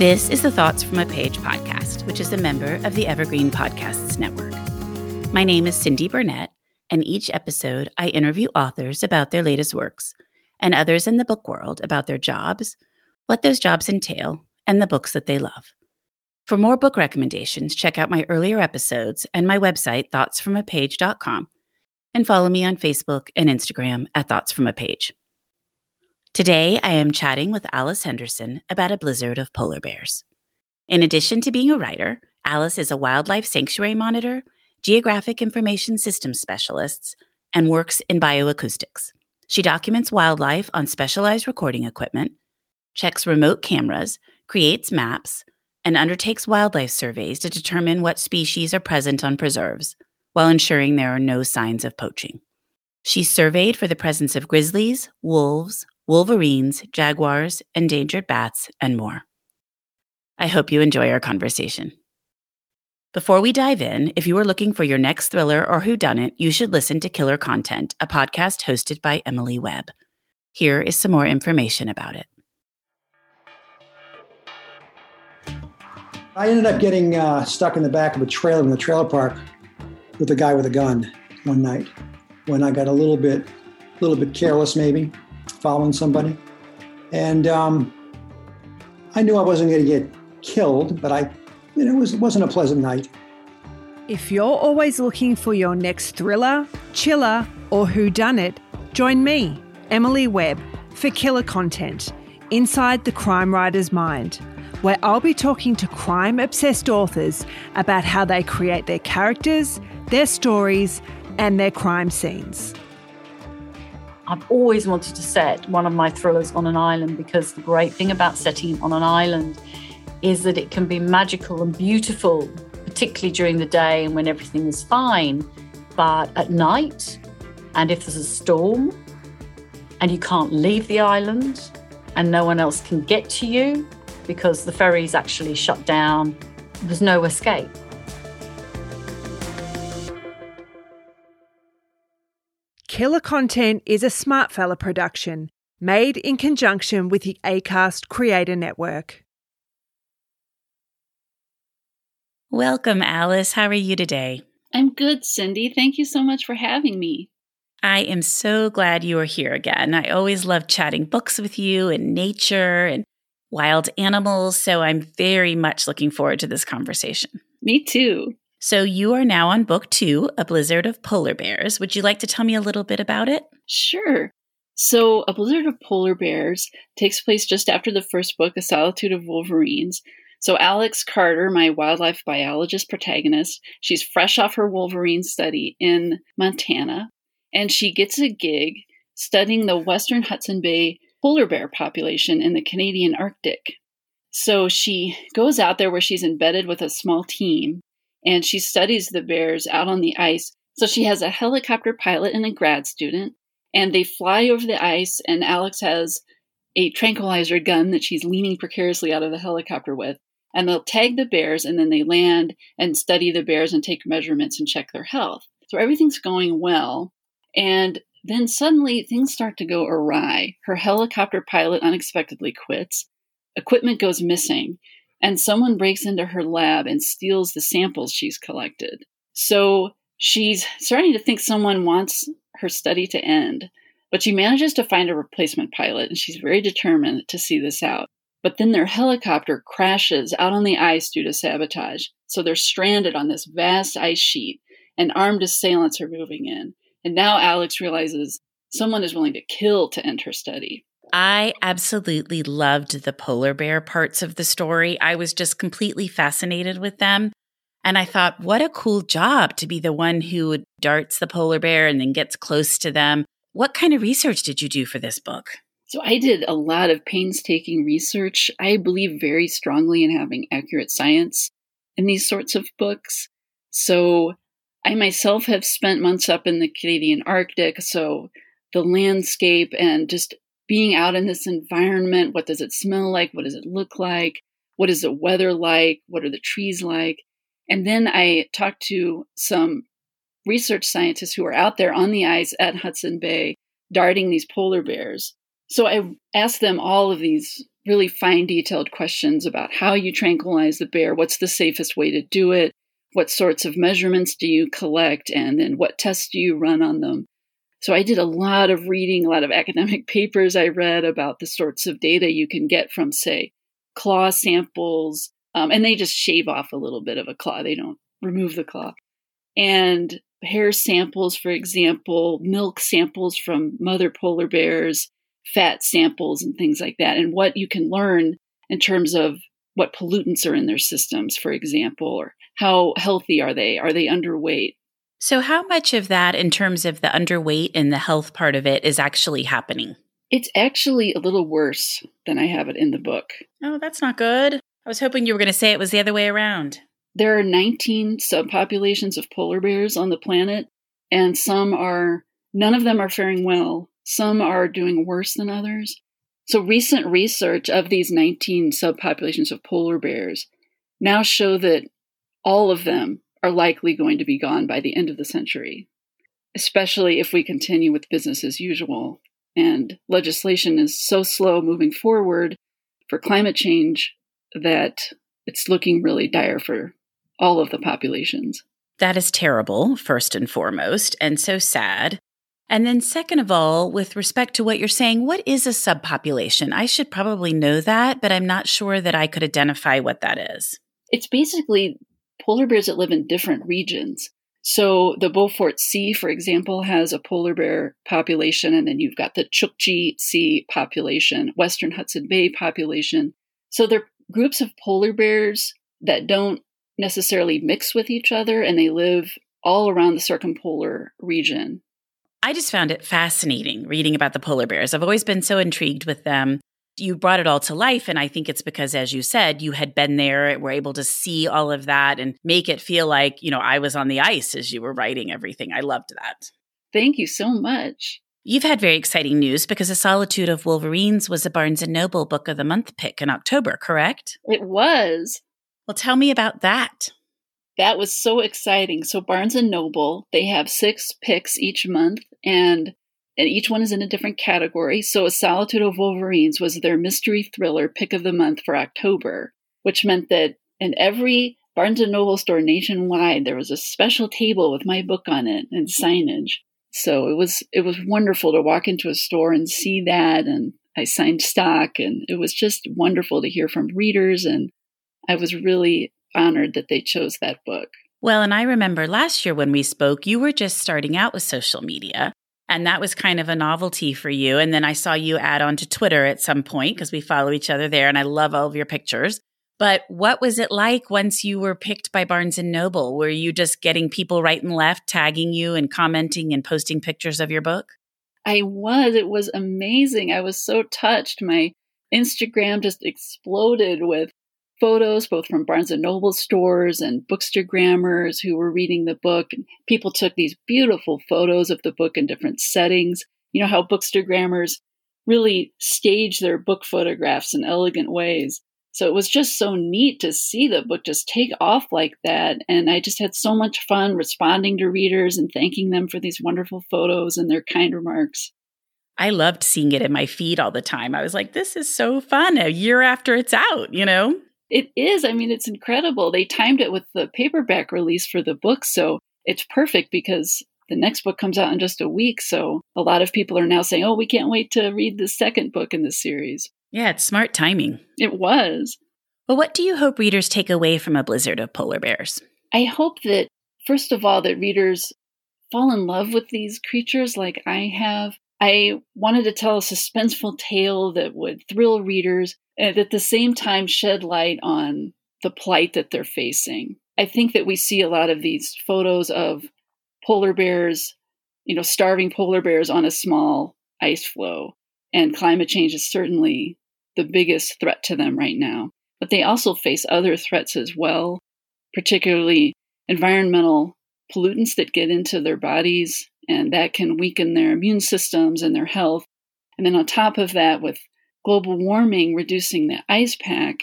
This is the Thoughts from a Page podcast, which is a member of the Evergreen Podcasts Network. My name is Cindy Burnett, and each episode I interview authors about their latest works and others in the book world about their jobs, what those jobs entail, and the books that they love. For more book recommendations, check out my earlier episodes and my website, thoughtsfromapage.com, and follow me on Facebook and Instagram at Thoughts From a Page. Today, I am chatting with Alice Henderson about a blizzard of polar bears. In addition to being a writer, Alice is a wildlife sanctuary monitor, geographic information systems specialist, and works in bioacoustics. She documents wildlife on specialized recording equipment, checks remote cameras, creates maps, and undertakes wildlife surveys to determine what species are present on preserves while ensuring there are no signs of poaching. She surveyed for the presence of grizzlies, wolves, wolverines, jaguars, endangered bats, and more. I hope you enjoy our conversation. Before we dive in, if you are looking for your next thriller or whodunit, you should listen to Killer Content, a podcast hosted by Emily Webb. Here is some more information about it. I ended up getting uh, stuck in the back of a trailer in the trailer park with a guy with a gun one night when I got a little bit, a little bit careless, maybe following somebody. And um, I knew I wasn't going to get killed, but I, you know, it, was, it wasn't a pleasant night. If you're always looking for your next thriller, chiller, or whodunit, join me, Emily Webb, for Killer Content Inside the Crime Writer's Mind, where I'll be talking to crime obsessed authors about how they create their characters, their stories, and their crime scenes. I've always wanted to set one of my thrillers on an island because the great thing about setting it on an island is that it can be magical and beautiful, particularly during the day and when everything is fine. But at night, and if there's a storm, and you can't leave the island, and no one else can get to you because the ferry's actually shut down, there's no escape. Killer Content is a Smart Fella production made in conjunction with the ACAST Creator Network. Welcome, Alice. How are you today? I'm good, Cindy. Thank you so much for having me. I am so glad you are here again. I always love chatting books with you and nature and wild animals, so I'm very much looking forward to this conversation. Me too. So you are now on book two, A Blizzard of Polar Bears. Would you like to tell me a little bit about it? Sure. So, A Blizzard of Polar Bears takes place just after the first book, A Solitude of Wolverines. So, Alex Carter, my wildlife biologist protagonist, she's fresh off her Wolverine study in Montana, and she gets a gig studying the Western Hudson Bay polar bear population in the Canadian Arctic. So, she goes out there where she's embedded with a small team and she studies the bears out on the ice. So she has a helicopter pilot and a grad student, and they fly over the ice, and Alex has a tranquilizer gun that she's leaning precariously out of the helicopter with. And they'll tag the bears, and then they land and study the bears and take measurements and check their health. So everything's going well. And then suddenly things start to go awry. Her helicopter pilot unexpectedly quits. Equipment goes missing and someone breaks into her lab and steals the samples she's collected. So she's starting to think someone wants her study to end, but she manages to find a replacement pilot and she's very determined to see this out. But then their helicopter crashes out on the ice due to sabotage. So they're stranded on this vast ice sheet, and armed assailants are moving in. And now Alex realizes someone is willing to kill to end her study. I absolutely loved the polar bear parts of the story. I was just completely fascinated with them. And I thought, what a cool job to be the one who darts the polar bear and then gets close to them. What kind of research did you do for this book? So I did a lot of painstaking research. I believe very strongly in having accurate science in these sorts of books. So I myself have spent months up in the Canadian Arctic. So the landscape and just being out in this environment. What does it smell like? What does it look like? What is the weather like? What are the trees like? And then I talked to some research scientists who are out there on the ice at Hudson Bay darting these polar bears. So I asked them all of these really fine detailed questions about how you tranquilize the bear, what's the safest way to do it, what sorts of measurements do you collect, and then what tests do you run on them. So I did a lot of reading, a lot of academic papers I read about the sorts of data you can get from, say, claw samples. Um, and they just shave off a little bit of a claw, they don't remove the claw. And hair samples, for example, milk samples from mother polar bears, fat samples, and things like that. And what you can learn in terms of what pollutants are in their systems, for example, or how healthy are they? Are they underweight? So, how much of that, in terms of the underweight and the health part of it, is actually happening? It's actually a little worse than I have it in the book. Oh, that's not good. I was hoping you were going to say it was the other way around. There are 19 subpopulations of polar bears on the planet, and some are, none of them are faring well. Some are doing worse than others. So, recent research of these 19 subpopulations of polar bears now show that all of them are likely going to be gone by the end of the century, especially if we continue with business as usual. And legislation is so slow moving forward for climate change that it's looking really dire for all of the populations. That is terrible, first and foremost, and so sad. And then, second of all, with respect to what you're saying, what is a subpopulation? I should probably know that, but I'm not sure that I could identify what that is. It's basically polar bears that live in different regions. So the Beaufort Sea, for example, has a polar bear population, and then you've got the Chukchi Sea population, Western Hudson Bay population. So they're groups of polar bears that don't necessarily mix with each other, and they live all around the circumpolar region. I just found it fascinating reading about the polar bears. I've always been so intrigued with them you brought it all to life. And I think it's because, as you said, you had been there, and were able to see all of that and make it feel like, you know, I was on the ice as you were writing everything. I loved that. Thank you so much. You've had very exciting news because The Solitude of Wolverines was a Barnes & Noble Book of the Month pick in October, correct? It was. Well, tell me about that. That was so exciting. So Barnes & Noble, they have six picks each month and and each one is in a different category. So, A Solitude of Wolverines was their mystery thriller pick of the month for October, which meant that in every Barnes and Noble store nationwide, there was a special table with my book on it and signage. So it was it was wonderful to walk into a store and see that, and I signed stock, and it was just wonderful to hear from readers, and I was really honored that they chose that book. Well, and I remember last year when we spoke, you were just starting out with social media. And that was kind of a novelty for you. And then I saw you add on to Twitter at some point because we follow each other there and I love all of your pictures. But what was it like once you were picked by Barnes and Noble? Were you just getting people right and left tagging you and commenting and posting pictures of your book? I was. It was amazing. I was so touched. My Instagram just exploded with photos, both from Barnes and Noble stores and bookstagrammers who were reading the book. And people took these beautiful photos of the book in different settings. You know how bookstagrammers really stage their book photographs in elegant ways. So it was just so neat to see the book just take off like that. And I just had so much fun responding to readers and thanking them for these wonderful photos and their kind remarks. I loved seeing it in my feed all the time. I was like, this is so fun a year after it's out, you know? It is. I mean, it's incredible. They timed it with the paperback release for the book. So it's perfect because the next book comes out in just a week. So a lot of people are now saying, oh, we can't wait to read the second book in this series. Yeah, it's smart timing. It was. Well, what do you hope readers take away from A Blizzard of Polar Bears? I hope that, first of all, that readers fall in love with these creatures like I have. I wanted to tell a suspenseful tale that would thrill readers and at the same time shed light on the plight that they're facing. I think that we see a lot of these photos of polar bears, you know, starving polar bears on a small ice floe. And climate change is certainly the biggest threat to them right now. But they also face other threats as well, particularly environmental pollutants that get into their bodies, and that can weaken their immune systems and their health. And then on top of that, with global warming reducing the ice pack,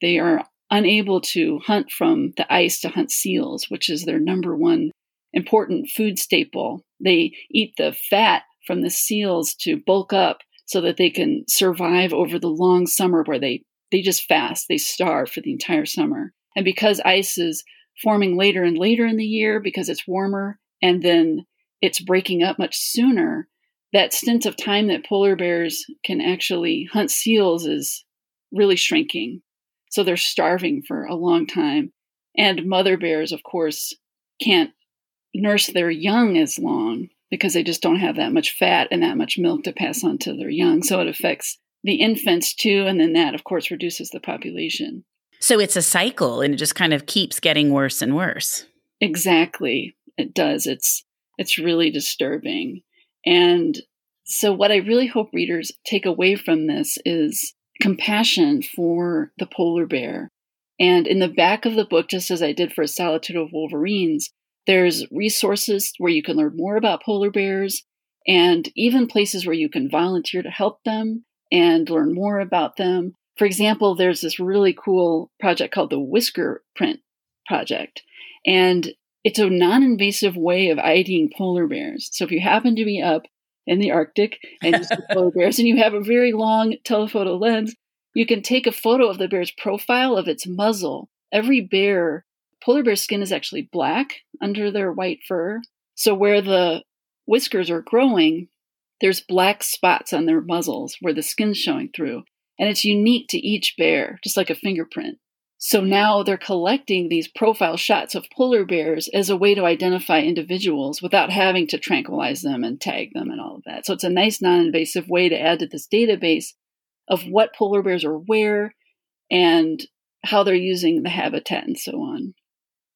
they are unable to hunt from the ice to hunt seals, which is their number one important food staple. They eat the fat from the seals to bulk up so that they can survive over the long summer where they, they just fast, they starve for the entire summer. And because ice is forming later and later in the year because it's warmer and then it's breaking up much sooner, that stint of time that polar bears can actually hunt seals is really shrinking. So they're starving for a long time. And mother bears, of course, can't nurse their young as long because they just don't have that much fat and that much milk to pass on to their young. So it affects the infants too. And then that, of course, reduces the population. So it's a cycle and it just kind of keeps getting worse and worse. Exactly. It does. It's it's really disturbing. And so what I really hope readers take away from this is compassion for the polar bear. And in the back of the book, just as I did for A Solitude of Wolverines, there's resources where you can learn more about polar bears and even places where you can volunteer to help them and learn more about them. For example, there's this really cool project called the Whisker Print Project. And it's a non invasive way of IDing polar bears. So if you happen to be up in the Arctic and you see polar bears and you have a very long telephoto lens, you can take a photo of the bear's profile of its muzzle. Every bear, polar bear skin is actually black under their white fur. So where the whiskers are growing, there's black spots on their muzzles where the skin's showing through. And it's unique to each bear, just like a fingerprint. So now they're collecting these profile shots of polar bears as a way to identify individuals without having to tranquilize them and tag them and all of that. So it's a nice non invasive way to add to this database of what polar bears are where and how they're using the habitat and so on.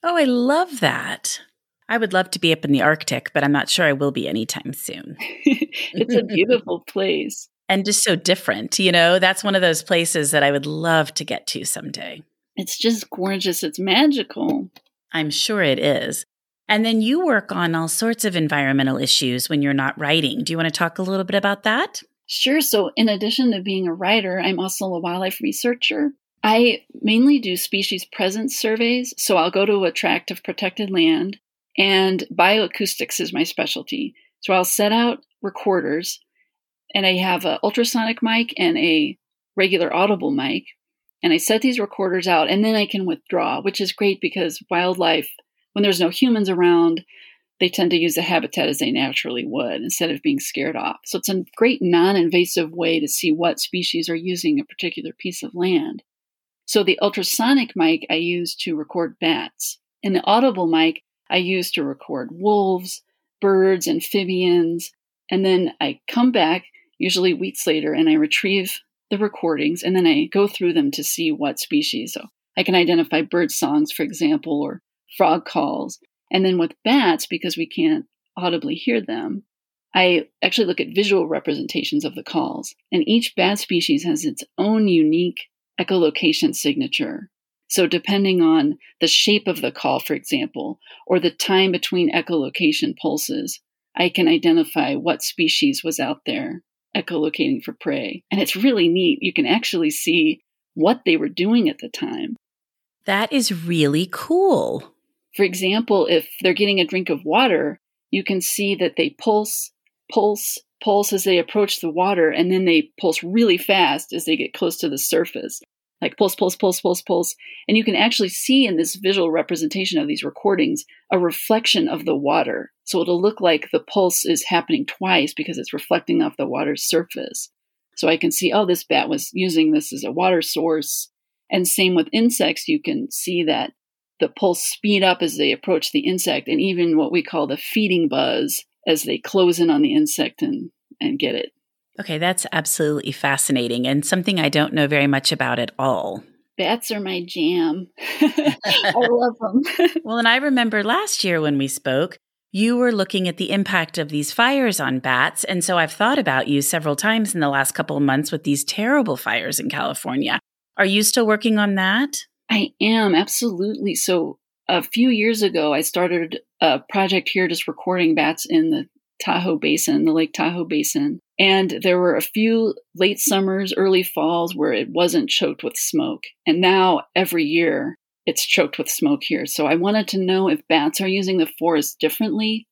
Oh, I love that. I would love to be up in the Arctic, but I'm not sure I will be anytime soon. it's a beautiful place. And just so different. You know, that's one of those places that I would love to get to someday. It's just gorgeous. It's magical. I'm sure it is. And then you work on all sorts of environmental issues when you're not writing. Do you want to talk a little bit about that? Sure. So, in addition to being a writer, I'm also a wildlife researcher. I mainly do species presence surveys. So, I'll go to a tract of protected land, and bioacoustics is my specialty. So, I'll set out recorders, and I have an ultrasonic mic and a regular audible mic and I set these recorders out and then I can withdraw, which is great because wildlife, when there's no humans around, they tend to use the habitat as they naturally would instead of being scared off. So it's a great non invasive way to see what species are using a particular piece of land. So the ultrasonic mic I use to record bats, and the audible mic I use to record wolves, birds, amphibians. And then I come back, usually weeks later, and I retrieve the recordings and then I go through them to see what species. So I can identify bird songs, for example, or frog calls. And then with bats, because we can't audibly hear them, I actually look at visual representations of the calls. And each bat species has its own unique echolocation signature. So, depending on the shape of the call, for example, or the time between echolocation pulses, I can identify what species was out there echolocating for prey. And it's really neat. You can actually see what they were doing at the time. That is really cool. For example, if they're getting a drink of water, you can see that they pulse, pulse, pulse as they approach the water, and then they pulse really fast as they get close to the surface like pulse, pulse, pulse, pulse, pulse. And you can actually see in this visual representation of these recordings a reflection of the water. So it'll look like the pulse is happening twice because it's reflecting off the water's surface. So I can see, oh, this bat was using this as a water source. And same with insects, you can see that the pulse speed up as they approach the insect, and even what we call the feeding buzz as they close in on the insect and, and get it. Okay, that's absolutely fascinating and something I don't know very much about at all. Bats are my jam. I love them. well, and I remember last year when we spoke, you were looking at the impact of these fires on bats. And so I've thought about you several times in the last couple of months with these terrible fires in California. Are you still working on that? I am, absolutely. So a few years ago, I started a project here just recording bats in the Tahoe Basin, the Lake Tahoe Basin. And there were a few late summers, early falls where it wasn't choked with smoke. And now every year it's choked with smoke here. So I wanted to know if bats are using the forest differently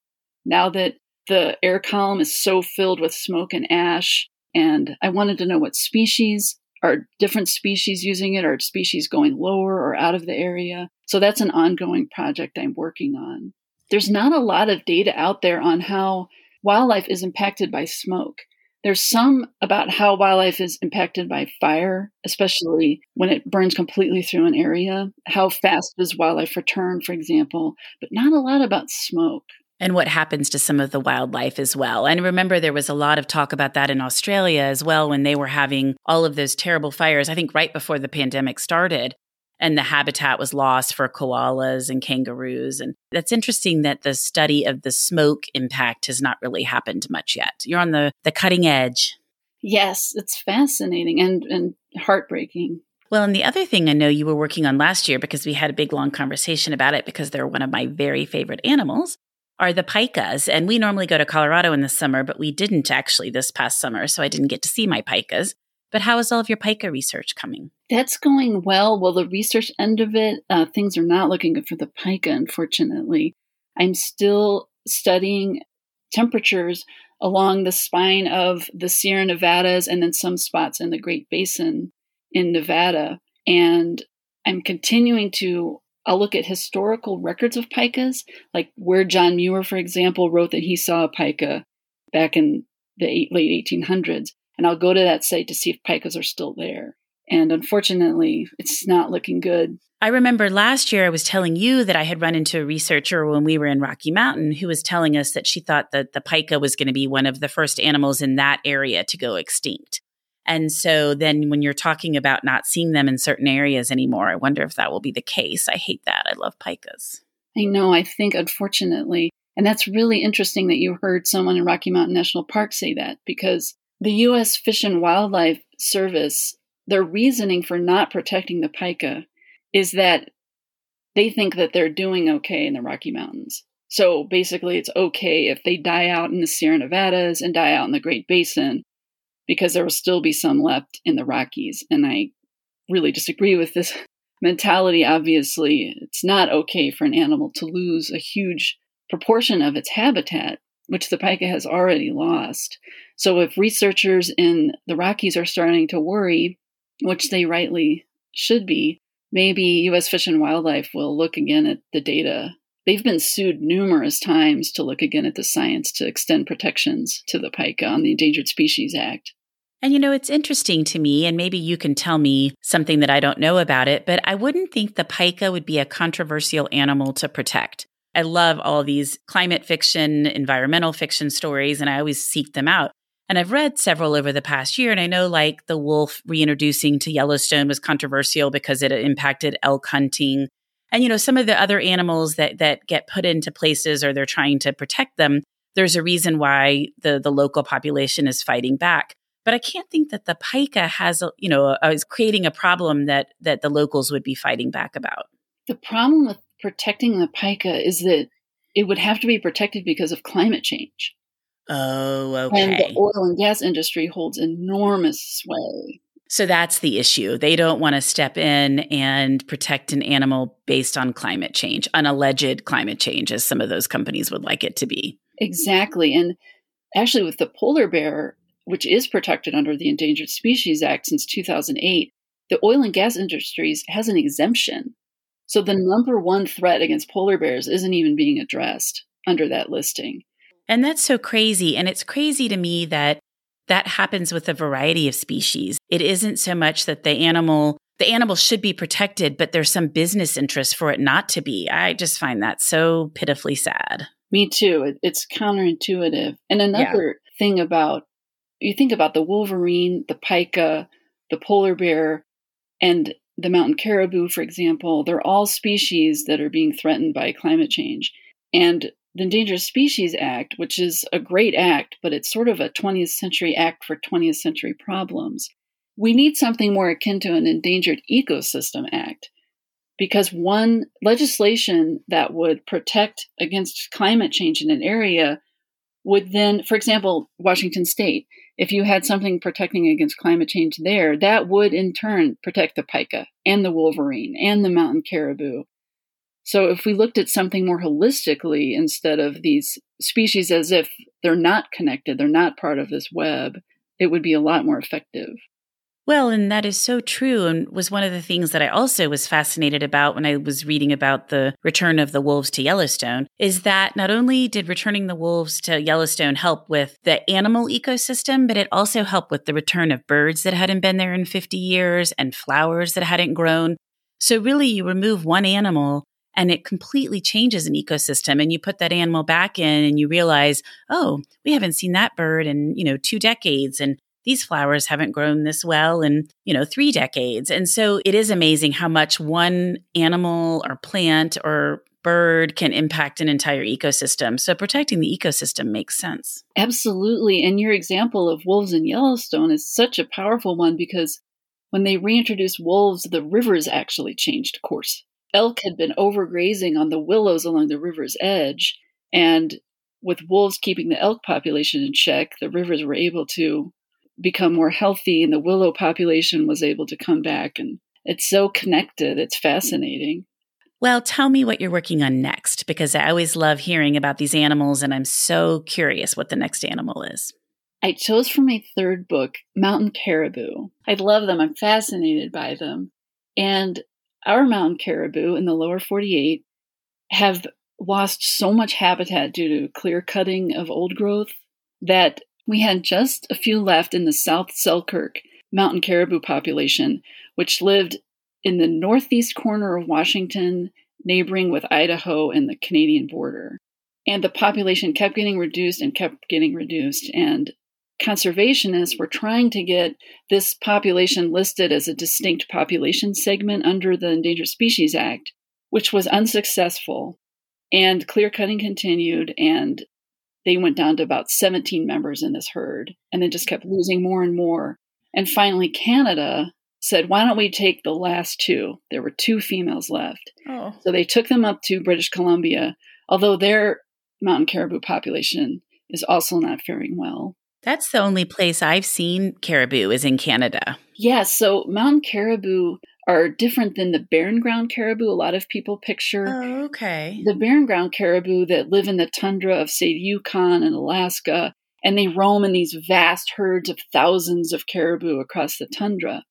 now that the air column is so filled with smoke and ash. And I wanted to know what species are different species using it? Are species going lower or out of the area? So that's an ongoing project I'm working on. There's not a lot of data out there on how wildlife is impacted by smoke. There's some about how wildlife is impacted by fire, especially when it burns completely through an area. How fast does wildlife return, for example, but not a lot about smoke. And what happens to some of the wildlife as well. And remember, there was a lot of talk about that in Australia as well when they were having all of those terrible fires, I think right before the pandemic started and the habitat was lost for koalas and kangaroos. And that's interesting that the study of the smoke impact has not really happened much yet. You're on the, the cutting edge. Yes, it's fascinating and, and heartbreaking. Well, and the other thing I know you were working on last year because we had a big long conversation about it because they're one of my very favorite animals are the pikas. And we normally go to Colorado in the summer, but we didn't actually this past summer. So I didn't get to see my pikas. But how is all of your pika research coming? That's going well. Well, the research end of it, uh, things are not looking good for the pika, unfortunately. I'm still studying temperatures along the spine of the Sierra Nevadas and then some spots in the Great Basin in Nevada. And I'm continuing to I'll look at historical records of pikas, like where John Muir, for example, wrote that he saw a pika back in the late 1800s. And I'll go to that site to see if pikas are still there. And unfortunately, it's not looking good. I remember last year I was telling you that I had run into a researcher when we were in Rocky Mountain who was telling us that she thought that the pika was going to be one of the first animals in that area to go extinct. And so then when you're talking about not seeing them in certain areas anymore, I wonder if that will be the case. I hate that. I love pikas. I know. I think, unfortunately, and that's really interesting that you heard someone in Rocky Mountain National Park say that because the U.S. Fish and Wildlife Service, their reasoning for not protecting the pika is that they think that they're doing okay in the Rocky Mountains. So basically, it's okay if they die out in the Sierra Nevadas and die out in the Great Basin because there will still be some left in the Rockies. And I really disagree with this mentality. Obviously, it's not okay for an animal to lose a huge proportion of its habitat, which the pika has already lost. So, if researchers in the Rockies are starting to worry, which they rightly should be, maybe U.S. Fish and Wildlife will look again at the data. They've been sued numerous times to look again at the science to extend protections to the pika on the Endangered Species Act. And you know, it's interesting to me, and maybe you can tell me something that I don't know about it, but I wouldn't think the pika would be a controversial animal to protect. I love all these climate fiction, environmental fiction stories, and I always seek them out. And I've read several over the past year, and I know like the wolf reintroducing to Yellowstone was controversial because it impacted elk hunting. And you know, some of the other animals that that get put into places or they're trying to protect them, there's a reason why the the local population is fighting back. But I can't think that the pika has, you know, is creating a problem that that the locals would be fighting back about. The problem with protecting the pika is that it would have to be protected because of climate change. Oh, okay. And the oil and gas industry holds enormous sway. So that's the issue. They don't want to step in and protect an animal based on climate change, an alleged climate change, as some of those companies would like it to be. Exactly. And actually, with the polar bear, which is protected under the Endangered Species Act since 2008, the oil and gas industries has an exemption. So the number one threat against polar bears isn't even being addressed under that listing. And that's so crazy. And it's crazy to me that that happens with a variety of species. It isn't so much that the animal the animal should be protected, but there's some business interest for it not to be. I just find that so pitifully sad. Me too. It's counterintuitive. And another yeah. thing about you think about the wolverine, the pika, the polar bear, and the mountain caribou, for example, they're all species that are being threatened by climate change. And the Endangered Species Act, which is a great act, but it's sort of a 20th century act for 20th century problems. We need something more akin to an Endangered Ecosystem Act because one legislation that would protect against climate change in an area would then, for example, Washington State, if you had something protecting against climate change there, that would in turn protect the pika and the wolverine and the mountain caribou so if we looked at something more holistically instead of these species as if they're not connected, they're not part of this web, it would be a lot more effective. Well, and that is so true. And was one of the things that I also was fascinated about when I was reading about the return of the wolves to Yellowstone is that not only did returning the wolves to Yellowstone help with the animal ecosystem, but it also helped with the return of birds that hadn't been there in 50 years and flowers that hadn't grown. So, really, you remove one animal and it completely changes an ecosystem and you put that animal back in and you realize oh we haven't seen that bird in you know two decades and these flowers haven't grown this well in you know three decades. And so it is amazing how much one animal or plant or bird can impact an entire ecosystem. So protecting the ecosystem makes sense. Absolutely. And your example of wolves in yellowstone is such a powerful one because when they reintroduced wolves the rivers actually changed course. Elk had been overgrazing on the willows along the river's edge. And with wolves keeping the elk population in check, the rivers were able to become more healthy and the willow population was able to come back. And it's so connected. It's fascinating. Well, tell me what you're working on next because I always love hearing about these animals and I'm so curious what the next animal is. I chose for my third book mountain caribou. I love them. I'm fascinated by them. And our mountain caribou in the lower 48 have lost so much habitat due to clear cutting of old growth that we had just a few left in the South Selkirk mountain caribou population, which lived in the northeast corner of Washington, neighboring with Idaho and the Canadian border. And the population kept getting reduced and kept getting reduced. And conservationists were trying to get this population listed as a distinct population segment under the Endangered Species Act, which was unsuccessful. And clear cutting continued, and they went down to about 17 members in this herd, and then just kept losing more and more. And finally, Canada said, Why don't we take the last two? There were two females left. Oh. So they took them up to British Columbia, although their mountain caribou population is also not faring well. That's the only place I've seen caribou is in Canada. Yes, yeah, so mountain caribou are different than the barren ground caribou a lot of people picture. Oh, okay. The barren ground caribou that live in the tundra of, say, Yukon and Alaska, and they roam in these vast herds of thousands of caribou across the tundra.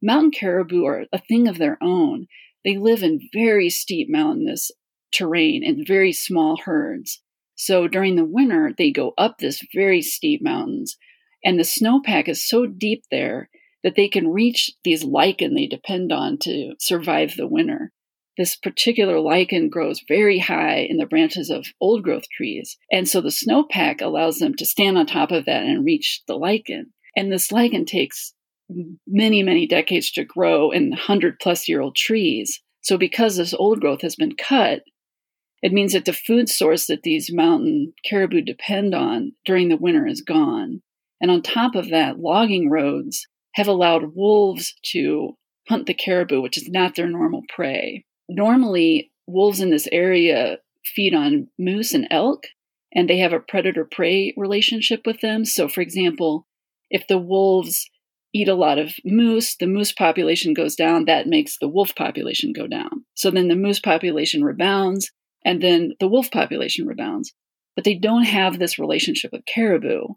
Mountain caribou are a thing of their own. They live in very steep mountainous terrain in very small herds. So during the winter, they go up this very steep mountains, and the snowpack is so deep there that they can reach these lichen they depend on to survive the winter. This particular lichen grows very high in the branches of old growth trees, and so the snowpack allows them to stand on top of that and reach the lichen. And this lichen takes many, many decades to grow in 100 plus year old trees. So, because this old growth has been cut, it means that the food source that these mountain caribou depend on during the winter is gone. And on top of that, logging roads have allowed wolves to hunt the caribou, which is not their normal prey. Normally, wolves in this area feed on moose and elk, and they have a predator prey relationship with them. So, for example, if the wolves eat a lot of moose, the moose population goes down, that makes the wolf population go down. So then the moose population rebounds, and then the wolf population rebounds. But they don't have this relationship with caribou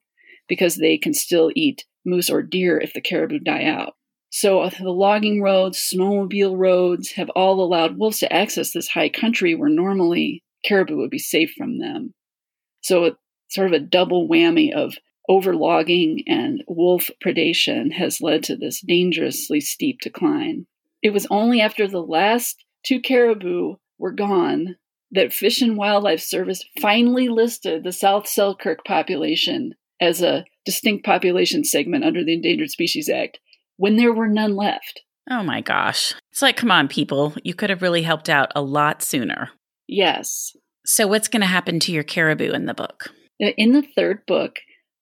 because they can still eat moose or deer if the caribou die out. So uh, the logging roads, snowmobile roads have all allowed wolves to access this high country where normally caribou would be safe from them. So it's sort of a double whammy of overlogging and wolf predation has led to this dangerously steep decline. It was only after the last two caribou were gone that Fish and Wildlife Service finally listed the South Selkirk population as a distinct population segment under the Endangered Species Act when there were none left. Oh my gosh. It's like, come on, people. You could have really helped out a lot sooner. Yes. So, what's going to happen to your caribou in the book? Uh, in the third book,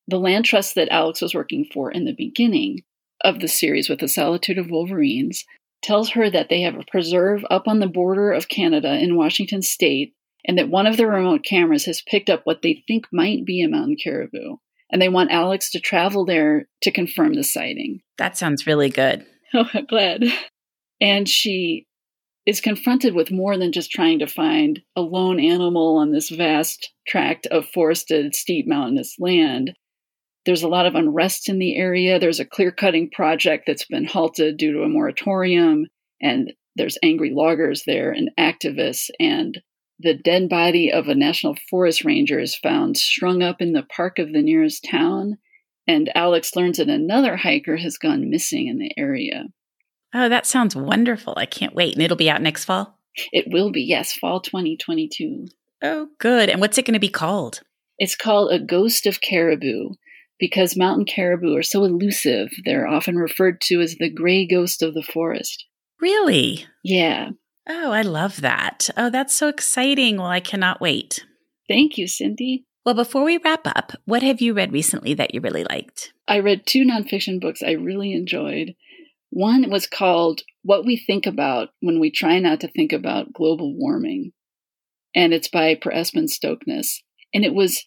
the land trust that Alex was working for in the beginning of the series with the Solitude of Wolverines tells her that they have a preserve up on the border of Canada in Washington state and that one of the remote cameras has picked up what they think might be a mountain caribou. And they want Alex to travel there to confirm the sighting. That sounds really good. Oh, I'm glad. And she is confronted with more than just trying to find a lone animal on this vast tract of forested, steep mountainous land. There's a lot of unrest in the area. There's a clear cutting project that's been halted due to a moratorium, and there's angry loggers there and activists. And the dead body of a national forest ranger is found strung up in the park of the nearest town. And Alex learns that another hiker has gone missing in the area. Oh, that sounds wonderful. I can't wait. And it'll be out next fall? It will be, yes, fall 2022. Oh, good. And what's it going to be called? It's called A Ghost of Caribou because mountain caribou are so elusive. They're often referred to as the gray ghost of the forest. Really? Yeah. Oh, I love that. Oh, that's so exciting. Well, I cannot wait. Thank you, Cindy. Well, before we wrap up, what have you read recently that you really liked? I read two nonfiction books I really enjoyed. One was called What We Think About When We Try Not to Think About Global Warming. And it's by Per Espen Stoknes. And it was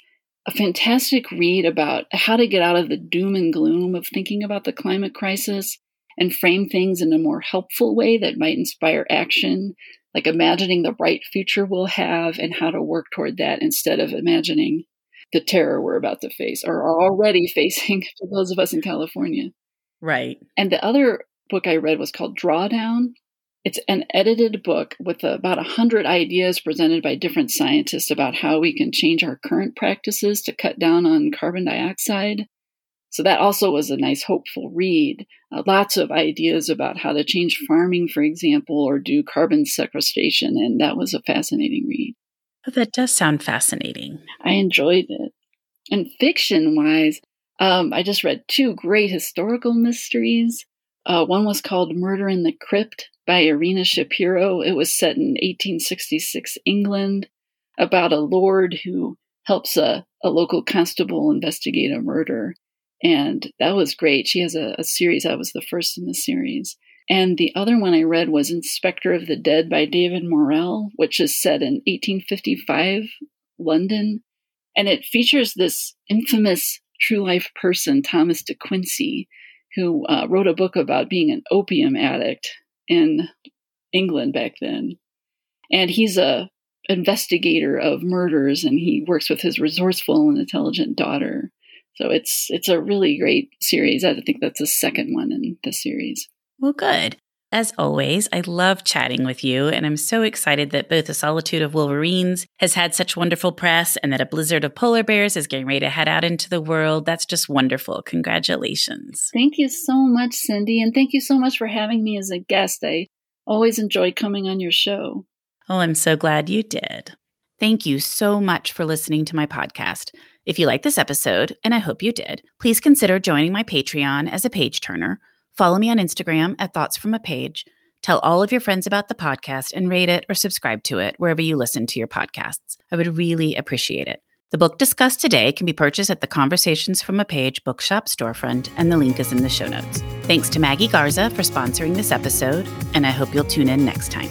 a fantastic read about how to get out of the doom and gloom of thinking about the climate crisis and frame things in a more helpful way that might inspire action, like imagining the bright future we'll have and how to work toward that instead of imagining the terror we're about to face or are already facing for those of us in California. Right. And the other book I read was called Drawdown. It's an edited book with about a hundred ideas presented by different scientists about how we can change our current practices to cut down on carbon dioxide. So that also was a nice, hopeful read. Uh, lots of ideas about how to change farming, for example, or do carbon sequestration, and that was a fascinating read. Oh, that does sound fascinating. I enjoyed it. And fiction wise, um, I just read two great historical mysteries. Uh, one was called Murder in the Crypt by Irina Shapiro. It was set in 1866 England about a lord who helps a, a local constable investigate a murder. And that was great. She has a, a series. That was the first in the series. And the other one I read was Inspector of the Dead by David Morrell, which is set in 1855 London. And it features this infamous true life person, Thomas de Quincey, who uh, wrote a book about being an opium addict in England back then. And he's a investigator of murders and he works with his resourceful and intelligent daughter. So it's it's a really great series. I think that's the second one in the series. Well, good. As always, I love chatting with you, and I'm so excited that both The Solitude of Wolverines has had such wonderful press and that A Blizzard of Polar Bears is getting ready to head out into the world. That's just wonderful. Congratulations. Thank you so much, Cindy, and thank you so much for having me as a guest. I always enjoy coming on your show. Oh, I'm so glad you did. Thank you so much for listening to my podcast. If you like this episode, and I hope you did, please consider joining my Patreon as a page turner Follow me on Instagram at Thoughts from a Page. Tell all of your friends about the podcast and rate it or subscribe to it wherever you listen to your podcasts. I would really appreciate it. The book discussed today can be purchased at the Conversations from a Page bookshop storefront, and the link is in the show notes. Thanks to Maggie Garza for sponsoring this episode, and I hope you'll tune in next time.